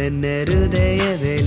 ನನ್ನ ಹೃದಯದಲ್ಲಿ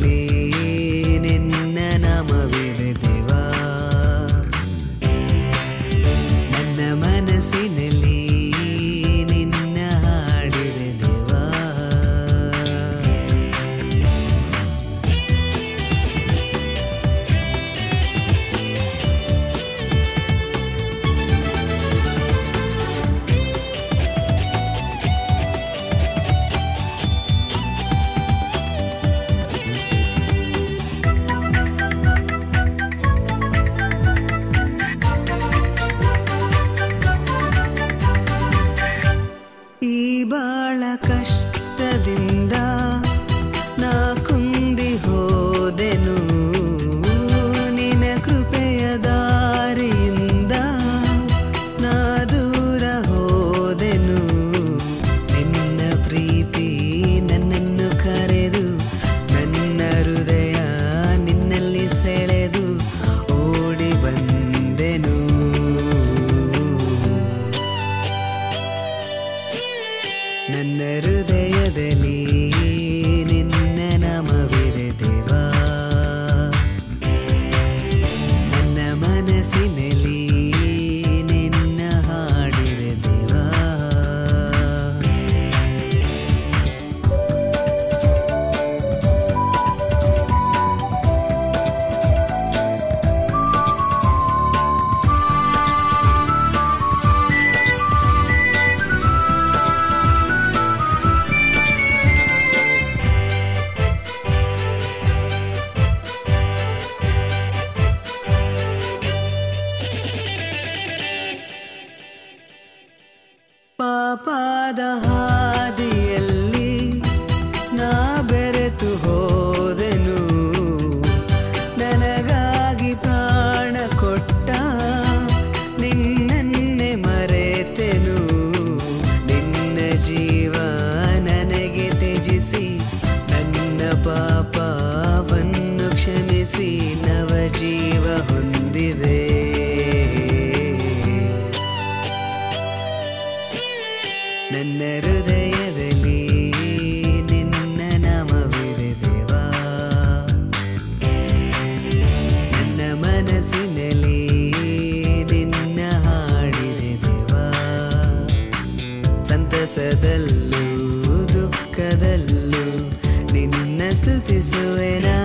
ಸಂತಸದಲ್ಲೂ ದುಃಖದಲ್ಲೂ ನಿನ್ನ ಸ್ತುತಿಸುವೆನಾ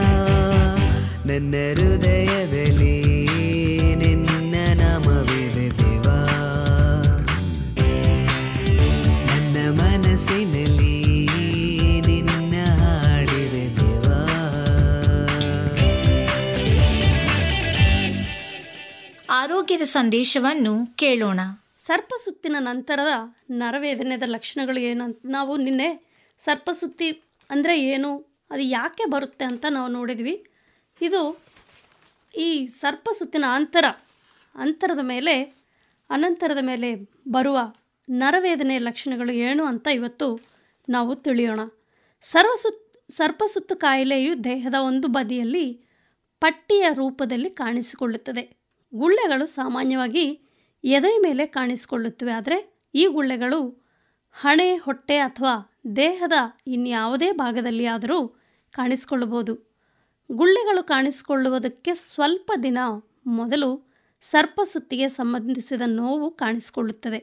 ನನ್ನ ಹೃದಯದಲ್ಲಿ ನಿನ್ನ ನಾಮವಿದೆ ದೇವಾ. ನನ್ನ ಮನಸ್ಸಿನಲ್ಲಿ ನಿನ್ನ ಹಾಡಿದೆ ದೇವಾ. ಆರೋಗ್ಯದ ಸಂದೇಶವನ್ನು ಕೇಳೋಣ. ಸರ್ಪಸುತ್ತಿನ ನಂತರದ ನರವೇದನೆದ ಲಕ್ಷಣಗಳು ಏನಂತ ನಾವು ನಿನ್ನೆ ಸರ್ಪಸುತ್ತಿ ಅಂದರೆ ಏನು, ಅದು ಯಾಕೆ ಬರುತ್ತೆ ಅಂತ ನಾವು ನೋಡಿದ್ವಿ. ಇದು ಈ ಸರ್ಪಸುತ್ತಿನ ಅಂತರ, ಅಂತರದ ಮೇಲೆ, ಅನಂತರದ ಮೇಲೆ ಬರುವ ನರವೇದನೆಯ ಲಕ್ಷಣಗಳು ಏನು ಅಂತ ಇವತ್ತು ನಾವು ತಿಳಿಯೋಣ. ಸರ್ವಸುತ್ ಸರ್ಪಸುತ್ತು ಕಾಯಿಲೆಯು ದೇಹದ ಒಂದು ಬದಿಯಲ್ಲಿ ಪಟ್ಟಿಯ ರೂಪದಲ್ಲಿ ಕಾಣಿಸಿಕೊಳ್ಳುತ್ತದೆ. ಗುಳ್ಳೆಗಳು ಸಾಮಾನ್ಯವಾಗಿ ಎದೆಯ ಮೇಲೆ ಕಾಣಿಸಿಕೊಳ್ಳುತ್ತವೆ. ಆದರೆ ಈ ಗುಳ್ಳೆಗಳು ಹಣೆ, ಹೊಟ್ಟೆ ಅಥವಾ ದೇಹದ ಇನ್ಯಾವುದೇ ಭಾಗದಲ್ಲಿ ಆದರೂ ಕಾಣಿಸಿಕೊಳ್ಳಬಹುದು. ಗುಳ್ಳೆಗಳು ಕಾಣಿಸಿಕೊಳ್ಳುವುದಕ್ಕೆ ಸ್ವಲ್ಪ ದಿನ ಮೊದಲು ಸರ್ಪಸುತ್ತಿಗೆ ಸಂಬಂಧಿಸಿದ ನೋವು ಕಾಣಿಸಿಕೊಳ್ಳುತ್ತದೆ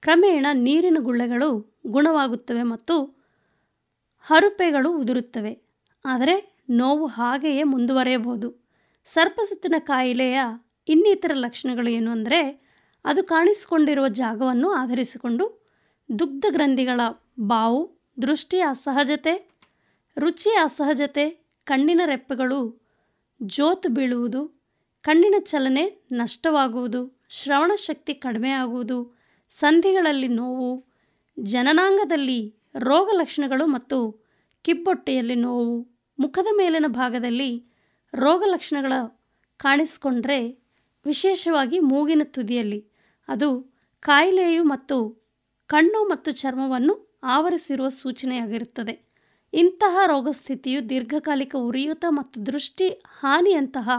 ಕ್ರಮೇಣ ನೀರಿನ ಗುಳ್ಳೆಗಳು ಗುಣವಾಗುತ್ತವೆ ಮತ್ತು ಹರುಪೆಗಳು ಉದುರುತ್ತವೆ. ಆದರೆ ನೋವು ಹಾಗೆಯೇ ಮುಂದುವರೆಯಬಹುದು. ಸರ್ಪಸುತ್ತಿನ ಕಾಯಿಲೆಯ ಇನ್ನಿತರ ಲಕ್ಷಣಗಳು ಏನು ಅಂದರೆ ಅದು ಕಾಣಿಸಿಕೊಂಡಿರುವ ಜಾಗವನ್ನು ಆಧರಿಸಿಕೊಂಡು ದುಗ್ಧ ಗ್ರಂಥಿಗಳ ಬಾವು ದೃಷ್ಟಿಯ ಅಸಹಜತೆ, ರುಚಿ ಅಸಹಜತೆ, ಕಣ್ಣಿನ ರೆಪ್ಪೆಗಳು, ಜೋತು ಬೀಳುವುದು, ಕಣ್ಣಿನ ಚಲನೆ ನಷ್ಟವಾಗುವುದು, ಶ್ರವಣ ಶಕ್ತಿ ಕಡಿಮೆಯಾಗುವುದು ಸಂಧಿಗಳಲ್ಲಿ ನೋವು, ಜನನಾಂಗದಲ್ಲಿ ರೋಗ ಲಕ್ಷಣಗಳು ಮತ್ತು ಕಿಬ್ಬೊಟ್ಟೆಯಲ್ಲಿ ನೋವು, ಮುಖದ ಮೇಲಿನ ಭಾಗದಲ್ಲಿ ರೋಗ ಲಕ್ಷಣಗಳ ಕಾಣಿಸಿಕೊಂಡ್ರೆ ವಿಶೇಷವಾಗಿ ಮೂಗಿನ ತುದಿಯಲ್ಲಿ ಅದು ಕಾಯಿಲೆಯು ಮತ್ತು ಕಣ್ಣು ಮತ್ತು ಚರ್ಮವನ್ನು ಆವರಿಸಿರುವ ಸೂಚನೆಯಾಗಿರುತ್ತದೆ. ಇಂತಹ ರೋಗಸ್ಥಿತಿಯು ದೀರ್ಘಕಾಲಿಕ ಉರಿಯೂತ ಮತ್ತು ದೃಷ್ಟಿ ಹಾನಿಯಂತಹ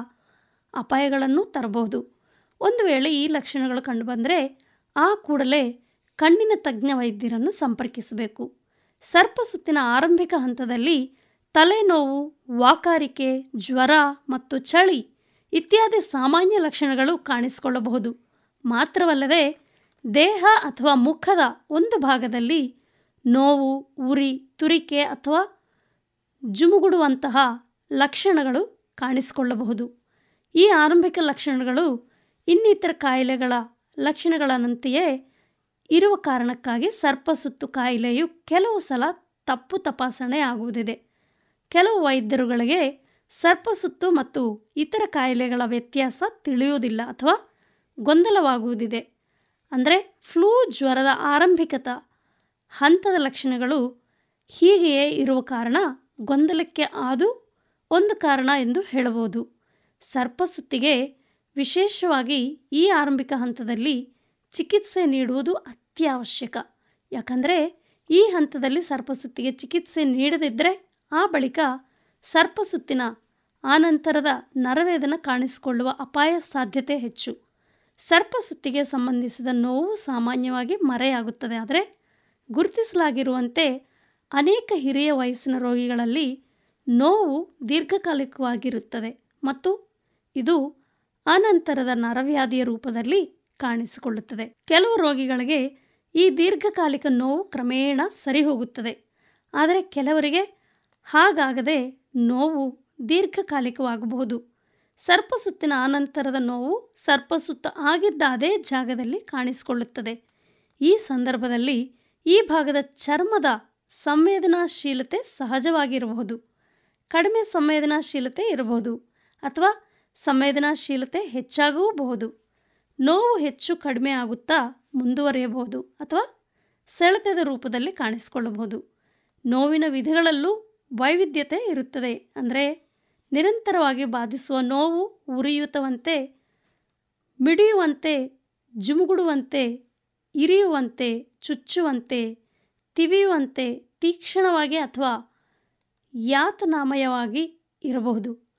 ಅಪಾಯಗಳನ್ನು ತರಬಹುದು. ಒಂದು ವೇಳೆ ಈ ಲಕ್ಷಣಗಳು ಕಂಡುಬಂದರೆ ಆ ಕೂಡಲೇ ಕಣ್ಣಿನ ತಜ್ಞ ವೈದ್ಯರನ್ನು ಸಂಪರ್ಕಿಸಬೇಕು. ಸರ್ಪಸುತ್ತಿನ ಆರಂಭಿಕ ಹಂತದಲ್ಲಿ ತಲೆನೋವು, ವಾಕಾರಿಕೆ, ಜ್ವರ ಮತ್ತು ಚಳಿ ಇತ್ಯಾದಿ ಸಾಮಾನ್ಯ ಲಕ್ಷಣಗಳು ಕಾಣಿಸಿಕೊಳ್ಳಬಹುದು. ಮಾತ್ರವಲ್ಲದೆ ದೇಹ ಅಥವಾ ಮುಖದ ಒಂದು ಭಾಗದಲ್ಲಿ ನೋವು, ಉರಿ, ತುರಿಕೆ ಅಥವಾ ಜುಮುಗುಡುವಂತಹ ಲಕ್ಷಣಗಳು ಕಾಣಿಸಿಕೊಳ್ಳಬಹುದು. ಈ ಆರಂಭಿಕ ಲಕ್ಷಣಗಳು ಇನ್ನಿತರ ಕಾಯಿಲೆಗಳ ಲಕ್ಷಣಗಳನಂತೆಯೇ ಇರುವ ಕಾರಣಕ್ಕಾಗಿ ಸರ್ಪಸುತ್ತು ಕಾಯಿಲೆಯು ಕೆಲವು ಸಲ ತಪ್ಪು ತಪಾಸಣೆ ಆಗುವುದಿದೆ. ಕೆಲವು ವೈದ್ಯರುಗಳಿಗೆ ಸರ್ಪಸುತ್ತು ಮತ್ತು ಇತರ ಕಾಯಿಲೆಗಳ ವ್ಯತ್ಯಾಸ ತಿಳಿಯುವುದಿಲ್ಲ ಅಥವಾ ಗೊಂದಲವಾಗುವುದಿದೆ. ಅಂದರೆ ಫ್ಲೂ ಜ್ವರದ ಆರಂಭಿಕತ ಹಂತದ ಲಕ್ಷಣಗಳು ಹೀಗೆಯೇ ಇರುವ ಕಾರಣ ಗೊಂದಲಕ್ಕೆ ಆದು ಒಂದು ಕಾರಣ ಎಂದು ಹೇಳಬಹುದು. ಸರ್ಪಸುತ್ತಿಗೆ ವಿಶೇಷವಾಗಿ ಈ ಆರಂಭಿಕ ಹಂತದಲ್ಲಿ ಚಿಕಿತ್ಸೆ ನೀಡುವುದು ಅತ್ಯವಶ್ಯಕ. ಯಾಕಂದರೆ ಈ ಹಂತದಲ್ಲಿ ಸರ್ಪಸುತ್ತಿಗೆ ಚಿಕಿತ್ಸೆ ನೀಡದಿದ್ದರೆ ಆ ಬಳಿಕ ಸರ್ಪಸುತ್ತಿನ ಆನಂತರದ ನರವೇದನ ಕಾಣಿಸಿಕೊಳ್ಳುವ ಅಪಾಯ ಸಾಧ್ಯತೆ ಹೆಚ್ಚು. ಸರ್ಪಸುತ್ತಿಗೆ ಸಂಬಂಧಿಸಿದ ನೋವು ಸಾಮಾನ್ಯವಾಗಿ ಮರೆಯಾಗುತ್ತದೆ. ಆದರೆ ಗುರುತಿಸಲಾಗಿರುವಂತೆ ಅನೇಕ ಹಿರಿಯ ವಯಸ್ಸಿನ ರೋಗಿಗಳಲ್ಲಿ ನೋವು ದೀರ್ಘಕಾಲಿಕವಾಗಿರುತ್ತದೆ ಮತ್ತು ಇದು ಅನಂತರದ ನರವ್ಯಾಧಿಯ ರೂಪದಲ್ಲಿ ಕಾಣಿಸಿಕೊಳ್ಳುತ್ತದೆ. ಕೆಲವು ರೋಗಿಗಳಿಗೆ ಈ ದೀರ್ಘಕಾಲಿಕ ನೋವು ಕ್ರಮೇಣ ಸರಿ ಹೋಗುತ್ತದೆ ಆದರೆ ಕೆಲವರಿಗೆ ಹಾಗಾಗದೆ ನೋವು ದೀರ್ಘಕಾಲಿಕವಾಗಬಹುದು. ಸರ್ಪಸುತ್ತಿನ ಆನಂತರದ ನೋವು ಸರ್ಪಸುತ್ತ ಆಗಿದ್ದ ಅದೇ ಜಾಗದಲ್ಲಿ ಕಾಣಿಸಿಕೊಳ್ಳುತ್ತದೆ. ಈ ಸಂದರ್ಭದಲ್ಲಿ ಈ ಭಾಗದ ಚರ್ಮದ ಸಂವೇದನಾಶೀಲತೆ ಸಹಜವಾಗಿರಬಹುದು. ಕಡಿಮೆ ಸಂವೇದನಾಶೀಲತೆ ಇರಬಹುದು ಅಥವಾ ಸಂವೇದನಾಶೀಲತೆ ಹೆಚ್ಚಾಗಬಹುದು. ನೋವು ಹೆಚ್ಚು ಕಡಿಮೆ ಆಗುತ್ತಾ ಮುಂದುವರಿಯಬಹುದು ಅಥವಾ ಸೆಳೆತದ ರೂಪದಲ್ಲಿ ಕಾಣಿಸಿಕೊಳ್ಳಬಹುದು. ನೋವಿನ ವಿಧಗಳಲ್ಲೂ ವೈವಿಧ್ಯತೆ ಇರುತ್ತದೆ. ಅಂದರೆ ನಿರಂತರವಾಗಿ ಬಾಧಿಸುವ ನೋವು ಉರಿಯೂತವಂತೆ, ಮಿಡಿಯುವಂತೆ, ಜುಮುಗುಡುವಂತೆ, ಇರಿಯುವಂತೆ, ಚುಚ್ಚುವಂತೆ, ತಿವಿಯುವಂತೆ, ತೀಕ್ಷ್ಣವಾಗಿ ಅಥವಾ ಯಾತನಾಮಯವಾಗಿ ಇರಬಹುದು.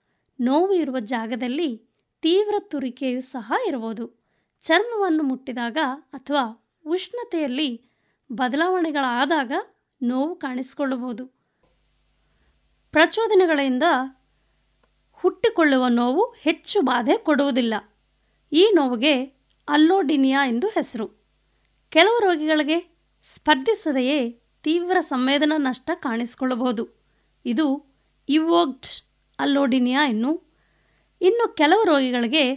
ನೋವು ಇರುವ ಜಾಗದಲ್ಲಿ ತೀವ್ರ ತುರಿಕೆಯೂ ಸಹ ಇರಬಹುದು. ಚರ್ಮವನ್ನು ಮುಟ್ಟಿದಾಗ ಅಥವಾ ಉಷ್ಣತೆಯಲ್ಲಿ ಬದಲಾವಣೆಗಳಾದಾಗ ನೋವು ಕಾಣಿಸಿಕೊಳ್ಳಬಹುದು. ಪ್ರಚೋದನೆಗಳಿಂದ ಹುಟ್ಟಿಕೊಳ್ಳುವ ನೋವು ಹೆಚ್ಚು ಬಾಧೆ ಕೊಡುವುದಿಲ್ಲ. ಈ ನೋವಿಗೆ ಅಲ್ಲೋಡಿನಿಯಾ ಎಂದು ಹೆಸರು. ಕೆಲವು ರೋಗಿಗಳಿಗೆ ಸ್ಪರ್ಧಿಸದೆಯೇ ತೀವ್ರ ಸಂವೇದನಾ ನಷ್ಟ ಕಾಣಿಸಿಕೊಳ್ಳಬಹುದು. ಇದು ಇವೋಗ್ಡ್ ಅಲ್ಲೋಡಿನಿಯಾ ಇನ್ನು ಇನ್ನು ಕೆಲವು ರೋಗಿಗಳಿಗೆ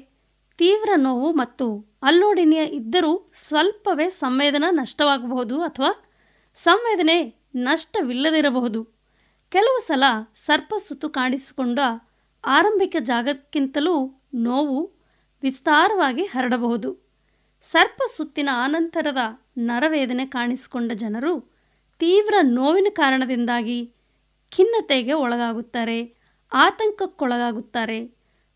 ತೀವ್ರ ನೋವು ಮತ್ತು ಅಲ್ಲೋಡಿನಿಯಾ ಇದ್ದರೂ ಸ್ವಲ್ಪವೇ ಸಂವೇದನಾ ನಷ್ಟವಾಗಬಹುದು ಅಥವಾ ಸಂವೇದನೆ ನಷ್ಟವಿಲ್ಲದಿರಬಹುದು. ಕೆಲವು ಸಲ ಸರ್ಪಸುತ್ತು ಕಾಣಿಸಿಕೊಂಡ ಆರಂಭಿಕ ಜಾಗಕ್ಕಿಂತಲೂ ನೋವು ವಿಸ್ತಾರವಾಗಿ ಹರಡಬಹುದು. ಸರ್ಪ ಸುತ್ತಿನ ಆನಂತರದ ನರವೇದನೆ ಕಾಣಿಸಿಕೊಂಡ ಜನರು ತೀವ್ರ ನೋವಿನ ಕಾರಣದಿಂದಾಗಿ ಖಿನ್ನತೆಗೆ ಒಳಗಾಗುತ್ತಾರೆ, ಆತಂಕಕ್ಕೊಳಗಾಗುತ್ತಾರೆ,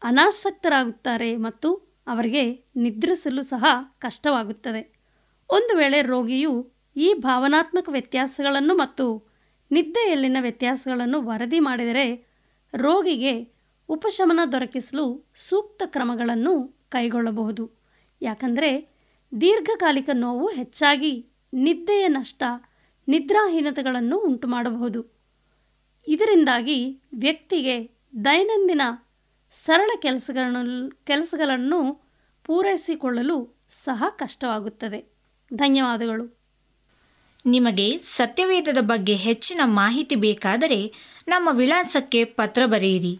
ಅನಾಸಕ್ತರಾಗುತ್ತಾರೆ ಮತ್ತು ಅವರಿಗೆ ನಿದ್ರಿಸಲು ಸಹ ಕಷ್ಟವಾಗುತ್ತದೆ. ಒಂದು ವೇಳೆ ರೋಗಿಯು ಈ ಭಾವನಾತ್ಮಕ ವ್ಯತ್ಯಾಸಗಳನ್ನು ಮತ್ತು ನಿದ್ದೆಯಲ್ಲಿನ ವ್ಯತ್ಯಾಸಗಳನ್ನು ವರದಿ ಮಾಡಿದರೆ ರೋಗಿಗೆ ಉಪಶಮನ ದೊರಕಿಸಲು ಸೂಕ್ತ ಕ್ರಮಗಳನ್ನು ಕೈಗೊಳ್ಳಬಹುದು. ಯಾಕಂದರೆ ದೀರ್ಘಕಾಲಿಕ ನೋವು ಹೆಚ್ಚಾಗಿ ನಿದ್ದೆಯ ನಷ್ಟ, ನಿದ್ರಾಹೀನತೆಗಳನ್ನು ಉಂಟುಮಾಡಬಹುದು. ಇದರಿಂದಾಗಿ ವ್ಯಕ್ತಿಗೆ ದೈನಂದಿನ ಸರಳ ಕೆಲಸಗಳನ್ನು ಕೆಲಸಗಳನ್ನು ಪೂರೈಸಿಕೊಳ್ಳಲು ಸಹ ಕಷ್ಟವಾಗುತ್ತದೆ. ಧನ್ಯವಾದಗಳು. ನಿಮಗೆ ಸತ್ಯವೇದದ ಬಗ್ಗೆ ಹೆಚ್ಚಿನ ಮಾಹಿತಿ ಬೇಕಾದರೆ ನಮ್ಮ ವಿಳಾಸಕ್ಕೆ ಪತ್ರ ಬರೆಯಿರಿ.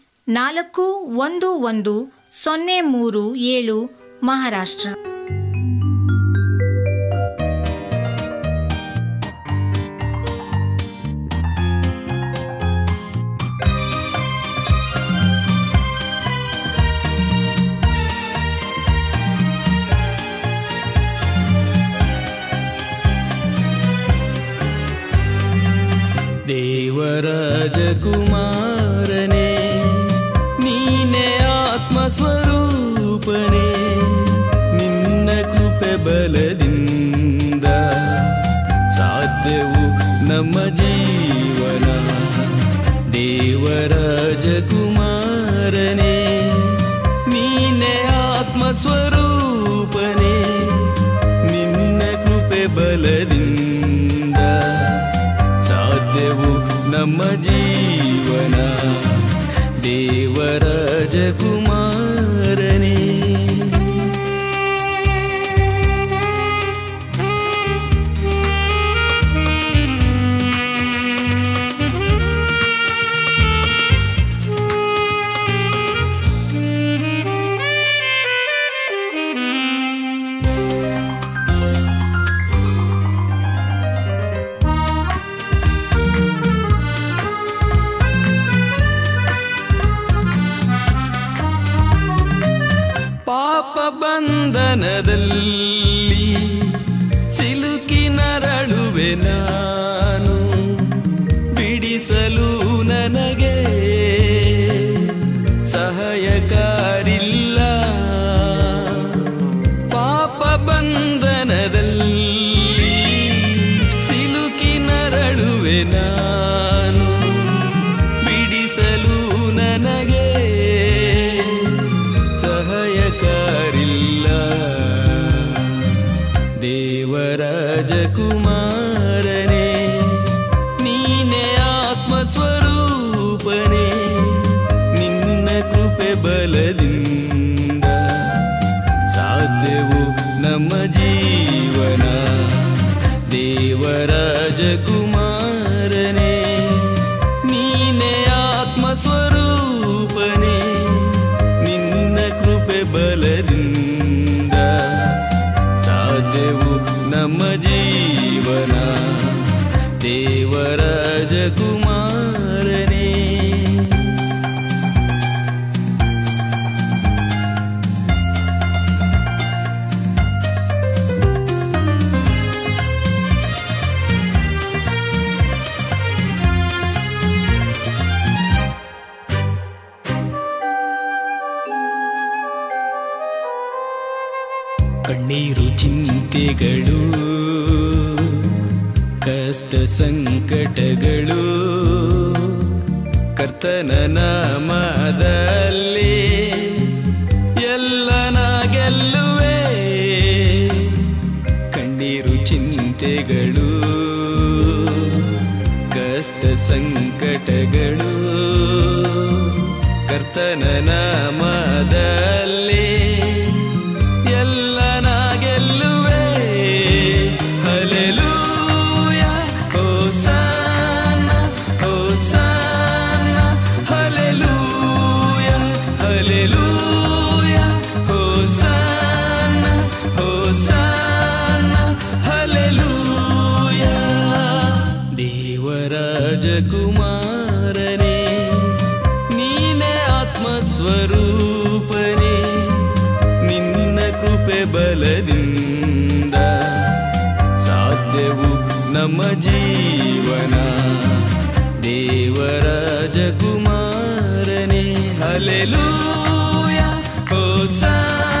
ನಾಲ್ಕು ಒಂದು ಒಂದು ಸೊನ್ನೆ ಮೂರು ಏಳು ಮಹಾರಾಷ್ಟ್ರ. ದೇವರಾಜಕುಮಾರನೇ ಆತ್ಮಸ್ವರೂಪನೇ ನಿನ್ನ ಕೃಪೆ ಬಲದಿಂದ ಸಾಧ್ಯವು ನಮ್ಮ ಜೀವನ. ದೇವರಾಜಕುಮಾರನೇ ನೀನೆ ಆತ್ಮಸ್ವರೂಪನೇ ನಿನ್ನ ಕೃಪೆ ಬಲದಿಂದ ಸಾಧ್ಯವು ನಮ್ಮ ಜೀವನ. ದೇವರಾಜಕುಮಾರನೇ कुमारने निने आत्मस्वरूपे निलनिन्द जीवना देवराज कुमार ಚಿಂತೆಗಳು ಕಷ್ಟ ಸಂಕಟಗಳು ಕರ್ತನ ನಾಮದಲ್ಲಿ ಎಲ್ಲನ ಗೆಲ್ಲುವೆ. ಕಣ್ಣೀರು ಚಿಂತೆಗಳು ಕಷ್ಟ ಸಂಕಟಗಳು ಕರ್ತನ ನಾಮದಲ್ಲಿ ಆತ್ಮಸ್ವರೂಪನೇ ನಿನ್ನ ಕೃಪೆ ಬಲದಿಂದ ಸಾಧ್ಯವು ನಮ್ಮ ಜೀವನ ದೇವರ ಜಕುಮಾರನೇ hallelujah ಹೋಸಾನ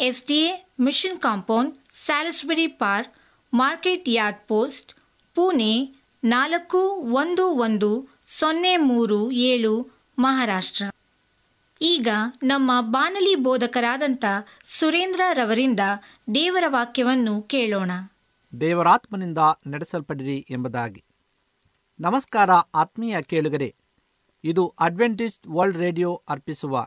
S D A mission compound Salisbury park, market yard post, Pune ನಾಲ್ಕು ಒಂದು ಒಂದು ಸೊನ್ನೆ ಮೂರು ಏಳು ಮಹಾರಾಷ್ಟ್ರ. ಈಗ ನಮ್ಮ ಬಾನಲಿ ಬೋಧಕರಾದಂಥ ಸುರೇಂದ್ರ ರವರಿಂದ ದೇವರ ವಾಕ್ಯವನ್ನು ಕೇಳೋಣ. ದೇವರಾತ್ಮನಿಂದ ನಡೆಸಲ್ಪಡಿರಿ ಎಂಬುದಾಗಿ. ನಮಸ್ಕಾರ ಆತ್ಮೀಯ ಕೇಳುಗರೆ, ಇದು ಅಡ್ವೆಂಟಿಸ್ಟ್ ವರ್ಲ್ಡ್ ರೇಡಿಯೋ ಅರ್ಪಿಸುವ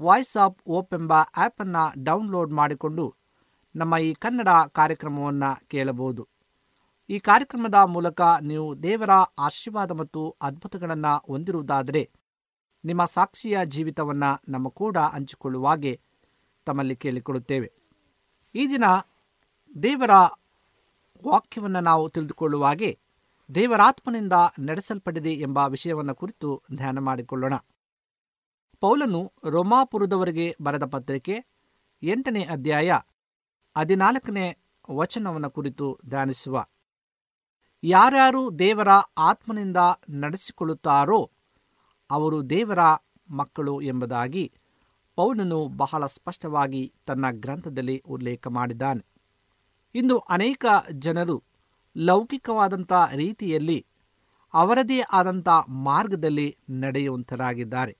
ವಾಯ್ಸ್ ಆಫ್ ಓಪ್ ಎಂಬ ಆ್ಯಪನ್ನು ಡೌನ್ಲೋಡ್ ಮಾಡಿಕೊಂಡು ನಮ್ಮ ಈ ಕನ್ನಡ ಕಾರ್ಯಕ್ರಮವನ್ನು ಕೇಳಬಹುದು. ಈ ಕಾರ್ಯಕ್ರಮದ ಮೂಲಕ ನೀವು ದೇವರ ಆಶೀರ್ವಾದ ಮತ್ತು ಅದ್ಭುತಗಳನ್ನು ಹೊಂದಿರುವುದಾದರೆ ನಿಮ್ಮ ಸಾಕ್ಷಿಯ ಜೀವಿತವನ್ನು ನಮ್ಮ ಕೂಡ ಹಂಚಿಕೊಳ್ಳುವಾಗೆ ತಮ್ಮಲ್ಲಿ ಕೇಳಿಕೊಳ್ಳುತ್ತೇವೆ. ಈ ದಿನ ದೇವರ ವಾಕ್ಯವನ್ನು ನಾವು ತಿಳಿದುಕೊಳ್ಳುವಾಗೆ ದೇವರಾತ್ಮನಿಂದ ನಡೆಸಲ್ಪಡಿದೆ ಎಂಬ ವಿಷಯವನ್ನು ಕುರಿತು ಧ್ಯಾನ ಮಾಡಿಕೊಳ್ಳೋಣ. ಪೌಲನು ರೋಮಾಪುರದವರಿಗೆ ಬರೆದ ಪತ್ರಿಕೆ ಎಂಟನೇ ಅಧ್ಯಾಯ ಹದಿನಾಲ್ಕನೇ ವಚನವನ್ನು ಕುರಿತು ಧ್ಯಾನಿಸುವ. ಯಾರ್ಯಾರು ದೇವರ ಆತ್ಮನಿಂದ ನಡೆಸಿಕೊಳ್ಳುತ್ತಾರೋ ಅವರು ದೇವರ ಮಕ್ಕಳು ಎಂಬುದಾಗಿ ಪೌಲನು ಬಹಳ ಸ್ಪಷ್ಟವಾಗಿ ತನ್ನ ಗ್ರಂಥದಲ್ಲಿ ಉಲ್ಲೇಖ ಮಾಡಿದ್ದಾನೆ. ಇಂದು ಅನೇಕ ಜನರು ಲೌಕಿಕವಾದಂಥ ರೀತಿಯಲ್ಲಿ ಅವರದೇ ಆದಂಥ ಮಾರ್ಗದಲ್ಲಿ ನಡೆಯುವಂತರಾಗಿದ್ದಾರೆ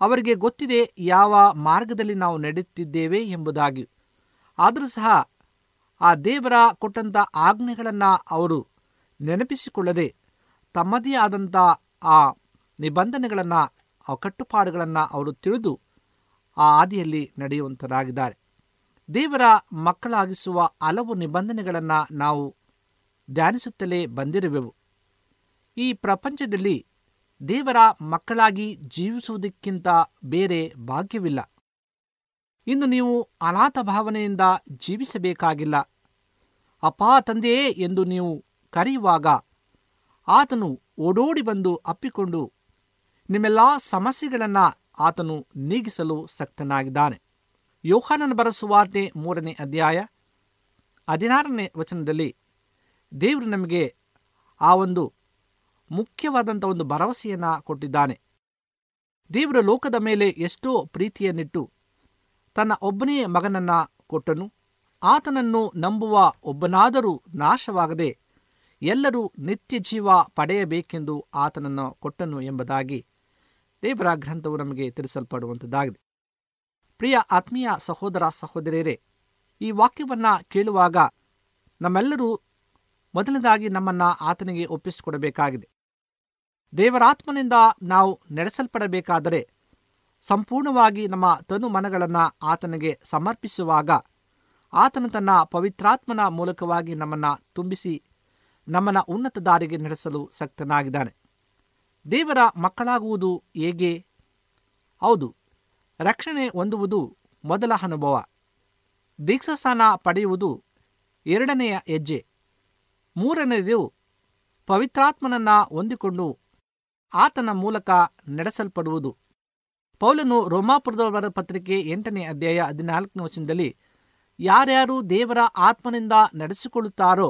ಅವರಿಗೆ ಗೊತ್ತಿದೆ ಯಾವ ಮಾರ್ಗದಲ್ಲಿ ನಾವು ನಡೆಯುತ್ತಿದ್ದೇವೆ ಎಂಬುದಾಗಿ. ಆದರೂ ಸಹ ಆ ದೇವರ ಕೊಟ್ಟಂಥ ಆಜ್ಞೆಗಳನ್ನು ಅವರು ನೆನಪಿಸಿಕೊಳ್ಳದೆ ತಮ್ಮದೇ ಆದಂಥ ಆ ನಿಬಂಧನೆಗಳನ್ನು, ಆ ಕಟ್ಟುಪಾಡುಗಳನ್ನು ಅವರು ತಿಳಿದು ಆ ಹಾದಿಯಲ್ಲಿ ನಡೆಯುವಂತರಾಗಿದ್ದಾರೆ. ದೇವರ ಮಕ್ಕಳಾಗಿಸುವ ಹಲವು ನಿಬಂಧನೆಗಳನ್ನು ನಾವು ಧ್ಯಾನಿಸುತ್ತಲೇ ಬಂದಿರುವೆವು. ಈ ಪ್ರಪಂಚದಲ್ಲಿ ದೇವರ ಮಕ್ಕಳಾಗಿ ಜೀವಿಸುವುದಕ್ಕಿಂತ ಬೇರೆ ಭಾಗ್ಯವಿಲ್ಲ. ಇನ್ನು ನೀವು ಅನಾಥ ಭಾವನೆಯಿಂದ ಜೀವಿಸಬೇಕಾಗಿಲ್ಲ. ಅಪಾ ತಂದೆಯೇ ಎಂದು ನೀವು ಕರೆಯುವಾಗ ಆತನು ಓಡೋಡಿ ಬಂದು ಅಪ್ಪಿಕೊಂಡು ನಿಮ್ಮೆಲ್ಲ ಸಮಸ್ಯೆಗಳನ್ನು ಆತನು ನೀಗಿಸಲು ಸಕ್ತನಾಗಿದ್ದಾನೆ. ಯೋಹಾನನ ಬರಸುವಾರ್ತೆ ಮೂರನೇ ಅಧ್ಯಾಯ ಹದಿನಾರನೇ ವಚನದಲ್ಲಿ ದೇವರು ನಮಗೆ ಆ ಒಂದು ಮುಖ್ಯವಾದಂಥ ಒಂದು ಭರವಸೆಯನ್ನು ಕೊಟ್ಟಿದ್ದಾನೆ. ದೇವರು ಲೋಕದ ಮೇಲೆ ಎಷ್ಟೋ ಪ್ರೀತಿಯನ್ನಿಟ್ಟು ತನ್ನ ಒಬ್ಬನೇ ಮಗನನ್ನು ಕೊಟ್ಟನು. ಆತನನ್ನು ನಂಬುವ ಒಬ್ಬನಾದರೂ ನಾಶವಾಗದೆ ಎಲ್ಲರೂ ನಿತ್ಯ ಜೀವ ಪಡೆಯಬೇಕೆಂದು ಆತನನ್ನು ಕೊಟ್ಟನು ಎಂಬುದಾಗಿ ದೇವರ ಗ್ರಂಥವು ನಮಗೆ ತಿಳಿಸಲ್ಪಡುವಂಥದ್ದಾಗಿದೆ ಪ್ರಿಯ ಆತ್ಮೀಯ ಸಹೋದರ ಸಹೋದರಿಯರೇ, ಈ ವಾಕ್ಯವನ್ನು ಕೇಳುವಾಗ ನಮ್ಮೆಲ್ಲರೂ ಮೊದಲನೇದಾಗಿ ನಮ್ಮನ್ನು ಆತನಿಗೆ ಒಪ್ಪಿಸಿಕೊಡಬೇಕಾಗಿದೆ. ದೇವರಾತ್ಮನಿಂದ ನಾವು ನಡೆಸಲ್ಪಡಬೇಕಾದರೆ ಸಂಪೂರ್ಣವಾಗಿ ನಮ್ಮ ತನು ಮನಗಳನ್ನು ಆತನಿಗೆ ಸಮರ್ಪಿಸುವಾಗ ಆತನು ತನ್ನ ಪವಿತ್ರಾತ್ಮನ ಮೂಲಕವಾಗಿ ನಮ್ಮನ್ನು ತುಂಬಿಸಿ ನಮ್ಮನ್ನು ಉನ್ನತ ದಾರಿಗೆ ನಡೆಸಲು ಸಕ್ತನಾಗಿದ್ದಾನೆ. ದೇವರ ಮಕ್ಕಳಾಗುವುದು ಹೇಗೆ? ಹೌದು, ರಕ್ಷಣೆ ಹೊಂದುವುದು ಮೊದಲ ಅನುಭವ. ದೀಕ್ಷಾಸ್ಥಾನ ಪಡೆಯುವುದು ಎರಡನೆಯ ಹೆಜ್ಜೆ. ಮೂರನೆಯದು ಪವಿತ್ರಾತ್ಮನನ್ನು ಹೊಂದಿಕೊಂಡು ಆತನ ಮೂಲಕ ನಡೆಸಲ್ಪಡುವುದು. ಪೌಲನು ರೋಮಾಪುರದವರ ಪತ್ರಿಕೆ ಎಂಟನೇ ಅಧ್ಯಾಯ ಹದಿನಾಲ್ಕನೇ ವಚನದಲ್ಲಿ, ಯಾರ್ಯಾರು ದೇವರ ಆತ್ಮನಿಂದ ನಡೆಸಿಕೊಳ್ಳುತ್ತಾರೋ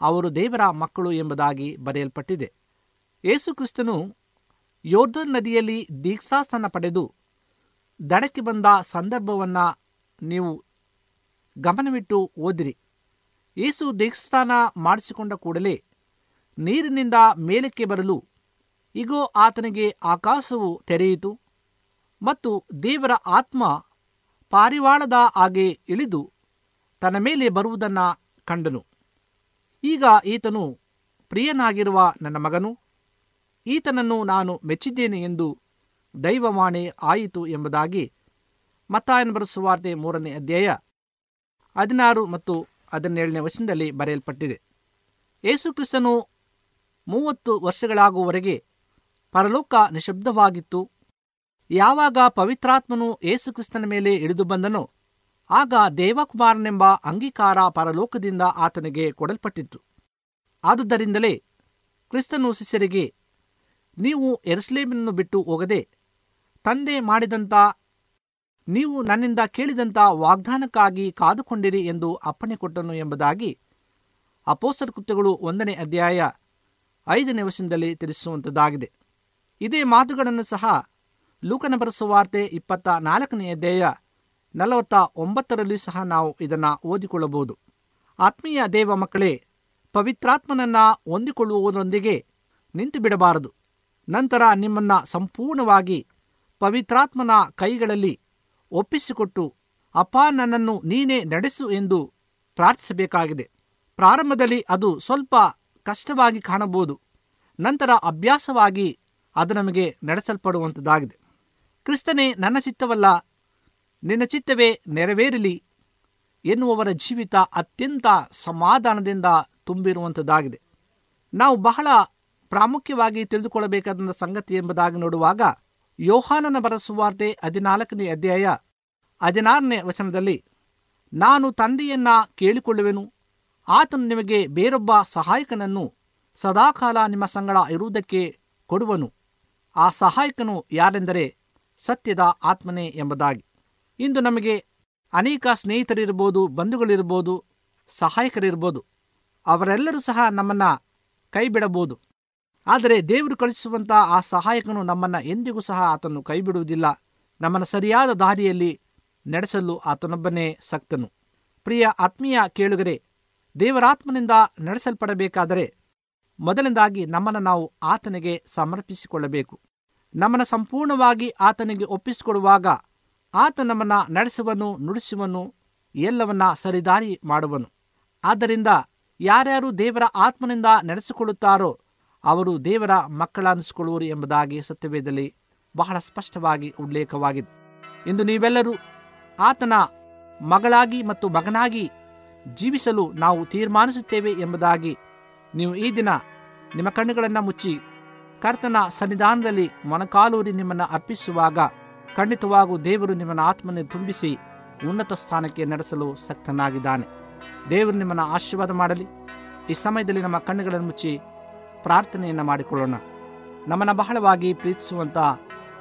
ಅವರು ದೇವರ ಮಕ್ಕಳು ಎಂಬುದಾಗಿ ಬರೆಯಲ್ಪಟ್ಟಿದೆ. ಯೇಸುಕ್ರಿಸ್ತನು ಯೋರ್ಧನ್ ನದಿಯಲ್ಲಿ ದೀಕ್ಷಾಸ್ಥಾನ ಪಡೆದು ದಡಕ್ಕೆ ಬಂದ ಸಂದರ್ಭವನ್ನು ನೀವು ಗಮನವಿಟ್ಟು ಓದಿರಿ. ಯೇಸು ದೀಕ್ಷಾಸ್ಥಾನ ಮಾಡಿಸಿಕೊಂಡ ಕೂಡಲೇ ನೀರಿನಿಂದ ಮೇಲಕ್ಕೆ ಬರಲು ಇಗೋ, ಆತನಿಗೆ ಆಕಾಶವು ತೆರೆಯಿತು ಮತ್ತು ದೇವರ ಆತ್ಮ ಪಾರಿವಾಳದ ಹಾಗೆ ಇಳಿದು ತನ್ನ ಮೇಲೆ ಬರುವುದನ್ನು ಕಂಡನು. ಈಗ ಈತನು ಪ್ರಿಯನಾಗಿರುವ ನನ್ನ ಮಗನು, ಈತನನ್ನು ನಾನು ಮೆಚ್ಚಿದ್ದೇನೆ ಎಂದು ದೈವವಾಣಿ ಆಯಿತು ಎಂಬುದಾಗಿ ಮತ್ತಾಯನ ಬರೆಸುವಾರ್ತೆ ಮೂರನೇ ಅಧ್ಯಾಯ ಹದಿನಾರು ಮತ್ತು ಹದಿನೇಳನೇ ವಚನದಲ್ಲಿ ಬರೆಯಲ್ಪಟ್ಟಿದೆ. ಯೇಸುಕ್ರಿಸ್ತನು ಮೂವತ್ತು ವರ್ಷಗಳಾಗುವವರೆಗೆ ಪರಲೋಕ ನಿಶಬ್ದವಾಗಿತ್ತು ಯಾವಾಗ ಪವಿತ್ರಾತ್ಮನು ಯೇಸುಕ್ರಿಸ್ತನ ಮೇಲೆ ಇಳಿದು ಬಂದನೋ, ಆಗ ದೇವಕುಮಾರನೆಂಬ ಅಂಗೀಕಾರ ಪರಲೋಕದಿಂದ ಆತನಿಗೆ ಕೊಡಲ್ಪಟ್ಟಿತು ಆದುದರಿಂದಲೇ ಕ್ರಿಸ್ತನು ಶಿಷ್ಯರಿಗೆ, ನೀವು ಎರಸ್ಲೇಮನ್ನು ಬಿಟ್ಟು ಹೋಗದೆ ತಂದೆ ಮಾಡಿದಂಥ ನೀವು ನನ್ನಿಂದ ಕೇಳಿದಂಥ ವಾಗ್ದಾನಕ್ಕಾಗಿ ಕಾದುಕೊಂಡಿರಿ ಎಂದು ಅಪ್ಪಣೆ ಕೊಟ್ಟನು ಎಂಬುದಾಗಿ ಅಪೋಸರ್ ಕೃತ್ಯಗಳು ಒಂದನೇ ಅಧ್ಯಾಯ ಐದನೇ ವಶದಲ್ಲಿ ತಿಳಿಸುವಂಥದ್ದಾಗಿದೆ ಇದೇ ಮಾತುಗಳನ್ನು ಸಹ ಲೂಕನ ಬರೆಸುವಾರ್ತೆ ಇಪ್ಪತ್ತ ನಾಲ್ಕನೆಯ ದೇಯ ನಲವತ್ತ ಒಂಬತ್ತರಲ್ಲಿ ಸಹ ನಾವು ಇದನ್ನು ಓದಿಕೊಳ್ಳಬಹುದು. ಆತ್ಮೀಯ ದೇವ ಮಕ್ಕಳೇ, ಪವಿತ್ರಾತ್ಮನನ್ನು ಹೊಂದಿಕೊಳ್ಳುವುದರೊಂದಿಗೆ ನಿಂತು ಬಿಡಬಾರದು. ನಂತರ ನಿಮ್ಮನ್ನು ಸಂಪೂರ್ಣವಾಗಿ ಪವಿತ್ರಾತ್ಮನ ಕೈಗಳಲ್ಲಿ ಒಪ್ಪಿಸಿಕೊಟ್ಟು ಅಪ್ಪ ನನ್ನನ್ನು ನೀನೇ ನಡೆಸು ಎಂದು ಪ್ರಾರ್ಥಿಸಬೇಕಾಗಿದೆ. ಪ್ರಾರಂಭದಲ್ಲಿ ಅದು ಸ್ವಲ್ಪ ಕಷ್ಟವಾಗಿ ಕಾಣಬಹುದು. ನಂತರ ಅಭ್ಯಾಸವಾಗಿ ಅದು ನಮಗೆ ನಡೆಸಲ್ಪಡುವಂಥದ್ದಾಗಿದೆ. ಕ್ರಿಸ್ತನೇ ನನ್ನ ಚಿತ್ತವಲ್ಲ, ನಿನ್ನ ಚಿತ್ತವೇ ನೆರವೇರಲಿ ಎನ್ನುವವರ ಜೀವಿತ ಅತ್ಯಂತ ಸಮಾಧಾನದಿಂದ ತುಂಬಿರುವಂಥದ್ದಾಗಿದೆ. ನಾವು ಬಹಳ ಪ್ರಾಮುಖ್ಯವಾಗಿ ತಿಳಿದುಕೊಳ್ಳಬೇಕಾದ ಸಂಗತಿ ಎಂಬುದಾಗಿ ನೋಡುವಾಗ, ಯೋಹಾನನ ಬರಸುವಾರ್ತೆ ಹದಿನಾಲ್ಕನೇ ಅಧ್ಯಾಯ ಹದಿನಾರನೇ ವಚನದಲ್ಲಿ, ನಾನು ತಂದೆಯನ್ನ ಕೇಳಿಕೊಳ್ಳುವೆನು, ಆತನು ನಿಮಗೆ ಬೇರೊಬ್ಬ ಸಹಾಯಕನನ್ನು ಸದಾಕಾಲ ನಿಮ್ಮ ಸಂಗಡ ಇರುವುದಕ್ಕೆ ಕೊಡುವನು. ಆ ಸಹಾಯಕನು ಯಾರೆಂದರೆ ಸತ್ಯದ ಆತ್ಮನೇ ಎಂಬುದಾಗಿ. ಇಂದು ನಮಗೆ ಅನೇಕ ಸ್ನೇಹಿತರಿರ್ಬೋದು, ಬಂಧುಗಳಿರ್ಬೋದು, ಸಹಾಯಕರಿರ್ಬೋದು. ಅವರೆಲ್ಲರೂ ಸಹ ನಮ್ಮನ್ನು ಕೈಬಿಡಬಹುದು. ಆದರೆ ದೇವರು ಕಳಿಸುವಂಥ ಆ ಸಹಾಯಕನು ನಮ್ಮನ್ನು ಎಂದಿಗೂ ಸಹ ಆತನು ಕೈಬಿಡುವುದಿಲ್ಲ. ನಮ್ಮನ್ನು ಸರಿಯಾದ ದಾರಿಯಲ್ಲಿ ನಡೆಸಲು ಆತನೊಬ್ಬನೇ ಸಕ್ತನು. ಪ್ರಿಯ ಆತ್ಮೀಯ ಕೇಳುಗರೆ, ದೇವರಾತ್ಮನಿಂದ ನಡೆಸಲ್ಪಡಬೇಕಾದರೆ ಮೊದಲನೇದಾಗಿ ನಮ್ಮನ್ನು ನಾವು ಆತನಿಗೆ ಸಮರ್ಪಿಸಿಕೊಳ್ಳಬೇಕು. ನಮ್ಮನ್ನು ಸಂಪೂರ್ಣವಾಗಿ ಆತನಿಗೆ ಒಪ್ಪಿಸಿಕೊಡುವಾಗ ಆತ ನಮ್ಮನ್ನು ನಡೆಸುವನು, ನುಡಿಸುವನು, ಎಲ್ಲವನ್ನ ಸರಿದಾರಿ ಮಾಡುವನು. ಆದ್ದರಿಂದ ಯಾರ್ಯಾರು ದೇವರ ಆತ್ಮನಿಂದ ನಡೆಸಿಕೊಳ್ಳುತ್ತಾರೋ ಅವರು ದೇವರ ಮಕ್ಕಳನ್ನಿಸಿಕೊಳ್ಳುವರು ಎಂಬುದಾಗಿ ಸತ್ಯವೇದಲ್ಲಿ ಬಹಳ ಸ್ಪಷ್ಟವಾಗಿ ಉಲ್ಲೇಖವಾಗಿದೆ. ಇಂದು ನೀವೆಲ್ಲರೂ ಆತನ ಮಗಳಾಗಿ ಮತ್ತು ಮಗನಾಗಿ ಜೀವಿಸಲು ನಾವು ತೀರ್ಮಾನಿಸುತ್ತೇವೆ ಎಂಬುದಾಗಿ ನೀವು ಈ ದಿನ ನಿಮ್ಮ ಕಣ್ಣುಗಳನ್ನು ಮುಚ್ಚಿ ಕರ್ತನ ಸನ್ನಿಧಾನದಲ್ಲಿ ಮೊಣಕಾಲೂರಿ ನಿಮ್ಮನ್ನು ಅರ್ಪಿಸುವಾಗ ಖಂಡಿತವಾಗೂ ದೇವರು ನಿಮ್ಮನ್ನು ಆತ್ಮನ ತುಂಬಿಸಿ ಉನ್ನತ ಸ್ಥಾನಕ್ಕೆ ನಡೆಸಲು ಸಕ್ತನಾಗಿದ್ದಾನೆ. ದೇವರು ನಿಮ್ಮನ್ನು ಆಶೀರ್ವಾದ ಮಾಡಲಿ. ಈ ಸಮಯದಲ್ಲಿ ನಮ್ಮ ಕಣ್ಣುಗಳನ್ನು ಮುಚ್ಚಿ ಪ್ರಾರ್ಥನೆಯನ್ನು ಮಾಡಿಕೊಳ್ಳೋಣ. ನಮ್ಮನ್ನು ಬಹಳವಾಗಿ ಪ್ರೀತಿಸುವಂಥ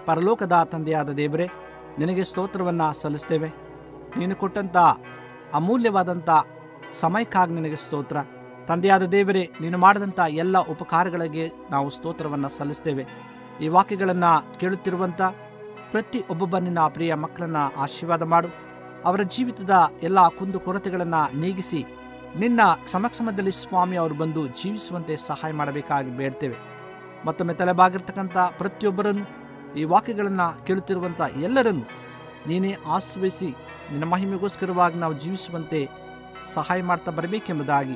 ಪರಲೋಕದ ತಂದೆಯಾದ ದೇವರೇ, ನಿನಗೆ ಸ್ತೋತ್ರವನ್ನು ಸಲ್ಲಿಸ್ತೇವೆ. ನೀನು ಕೊಟ್ಟಂಥ ಅಮೂಲ್ಯವಾದಂಥ ಸಮಯಕ್ಕಾಗಿ ನಿನಗೆ ಸ್ತೋತ್ರ. ತಂದೆಯಾದ ದೇವರೇ, ನೀನು ಮಾಡಿದಂಥ ಎಲ್ಲ ಉಪಕಾರಗಳಿಗೆ ನಾವು ಸ್ತೋತ್ರವನ್ನು ಸಲ್ಲಿಸ್ತೇವೆ. ಈ ವಾಕ್ಯಗಳನ್ನು ಕೇಳುತ್ತಿರುವಂಥ ಪ್ರತಿ ಒಬ್ಬೊಬ್ಬ ನಿನ್ನ ಪ್ರಿಯ ಮಕ್ಕಳನ್ನು ಆಶೀರ್ವಾದ ಮಾಡು. ಅವರ ಜೀವಿತದ ಎಲ್ಲ ಕುಂದು ಕೊರತೆಗಳನ್ನು ನೀಗಿಸಿ, ನಿನ್ನ ಸಮಕ್ಷಮದಲ್ಲಿ ಸ್ವಾಮಿ ಅವರು ಬಂದು ಜೀವಿಸುವಂತೆ ಸಹಾಯ ಮಾಡಬೇಕಾಗಿ ಬೇಡ್ತೇವೆ. ಮತ್ತೊಮ್ಮೆ ತಲೆಬಾಗಿರ್ತಕ್ಕಂಥ ಪ್ರತಿಯೊಬ್ಬರನ್ನು ಈ ವಾಕ್ಯಗಳನ್ನು ಕೇಳುತ್ತಿರುವಂಥ ಎಲ್ಲರನ್ನು ನೀನೇ ಆಶ್ರಯಿಸಿ, ನಿನ್ನ ಮಹಿಮೆಗೋಸ್ಕರವಾಗಿ ನಾವು ಜೀವಿಸುವಂತೆ ಸಹಾಯ ಮಾಡ್ತಾ ಬರಬೇಕೆಂಬುದಾಗಿ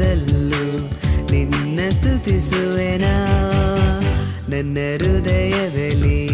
ದುಃಖದಲ್ಲೂ ನಿನ್ನ ಸ್ತುತಿಸುವೆನಾ? ನನ್ನ ಹೃದಯದಲ್ಲಿ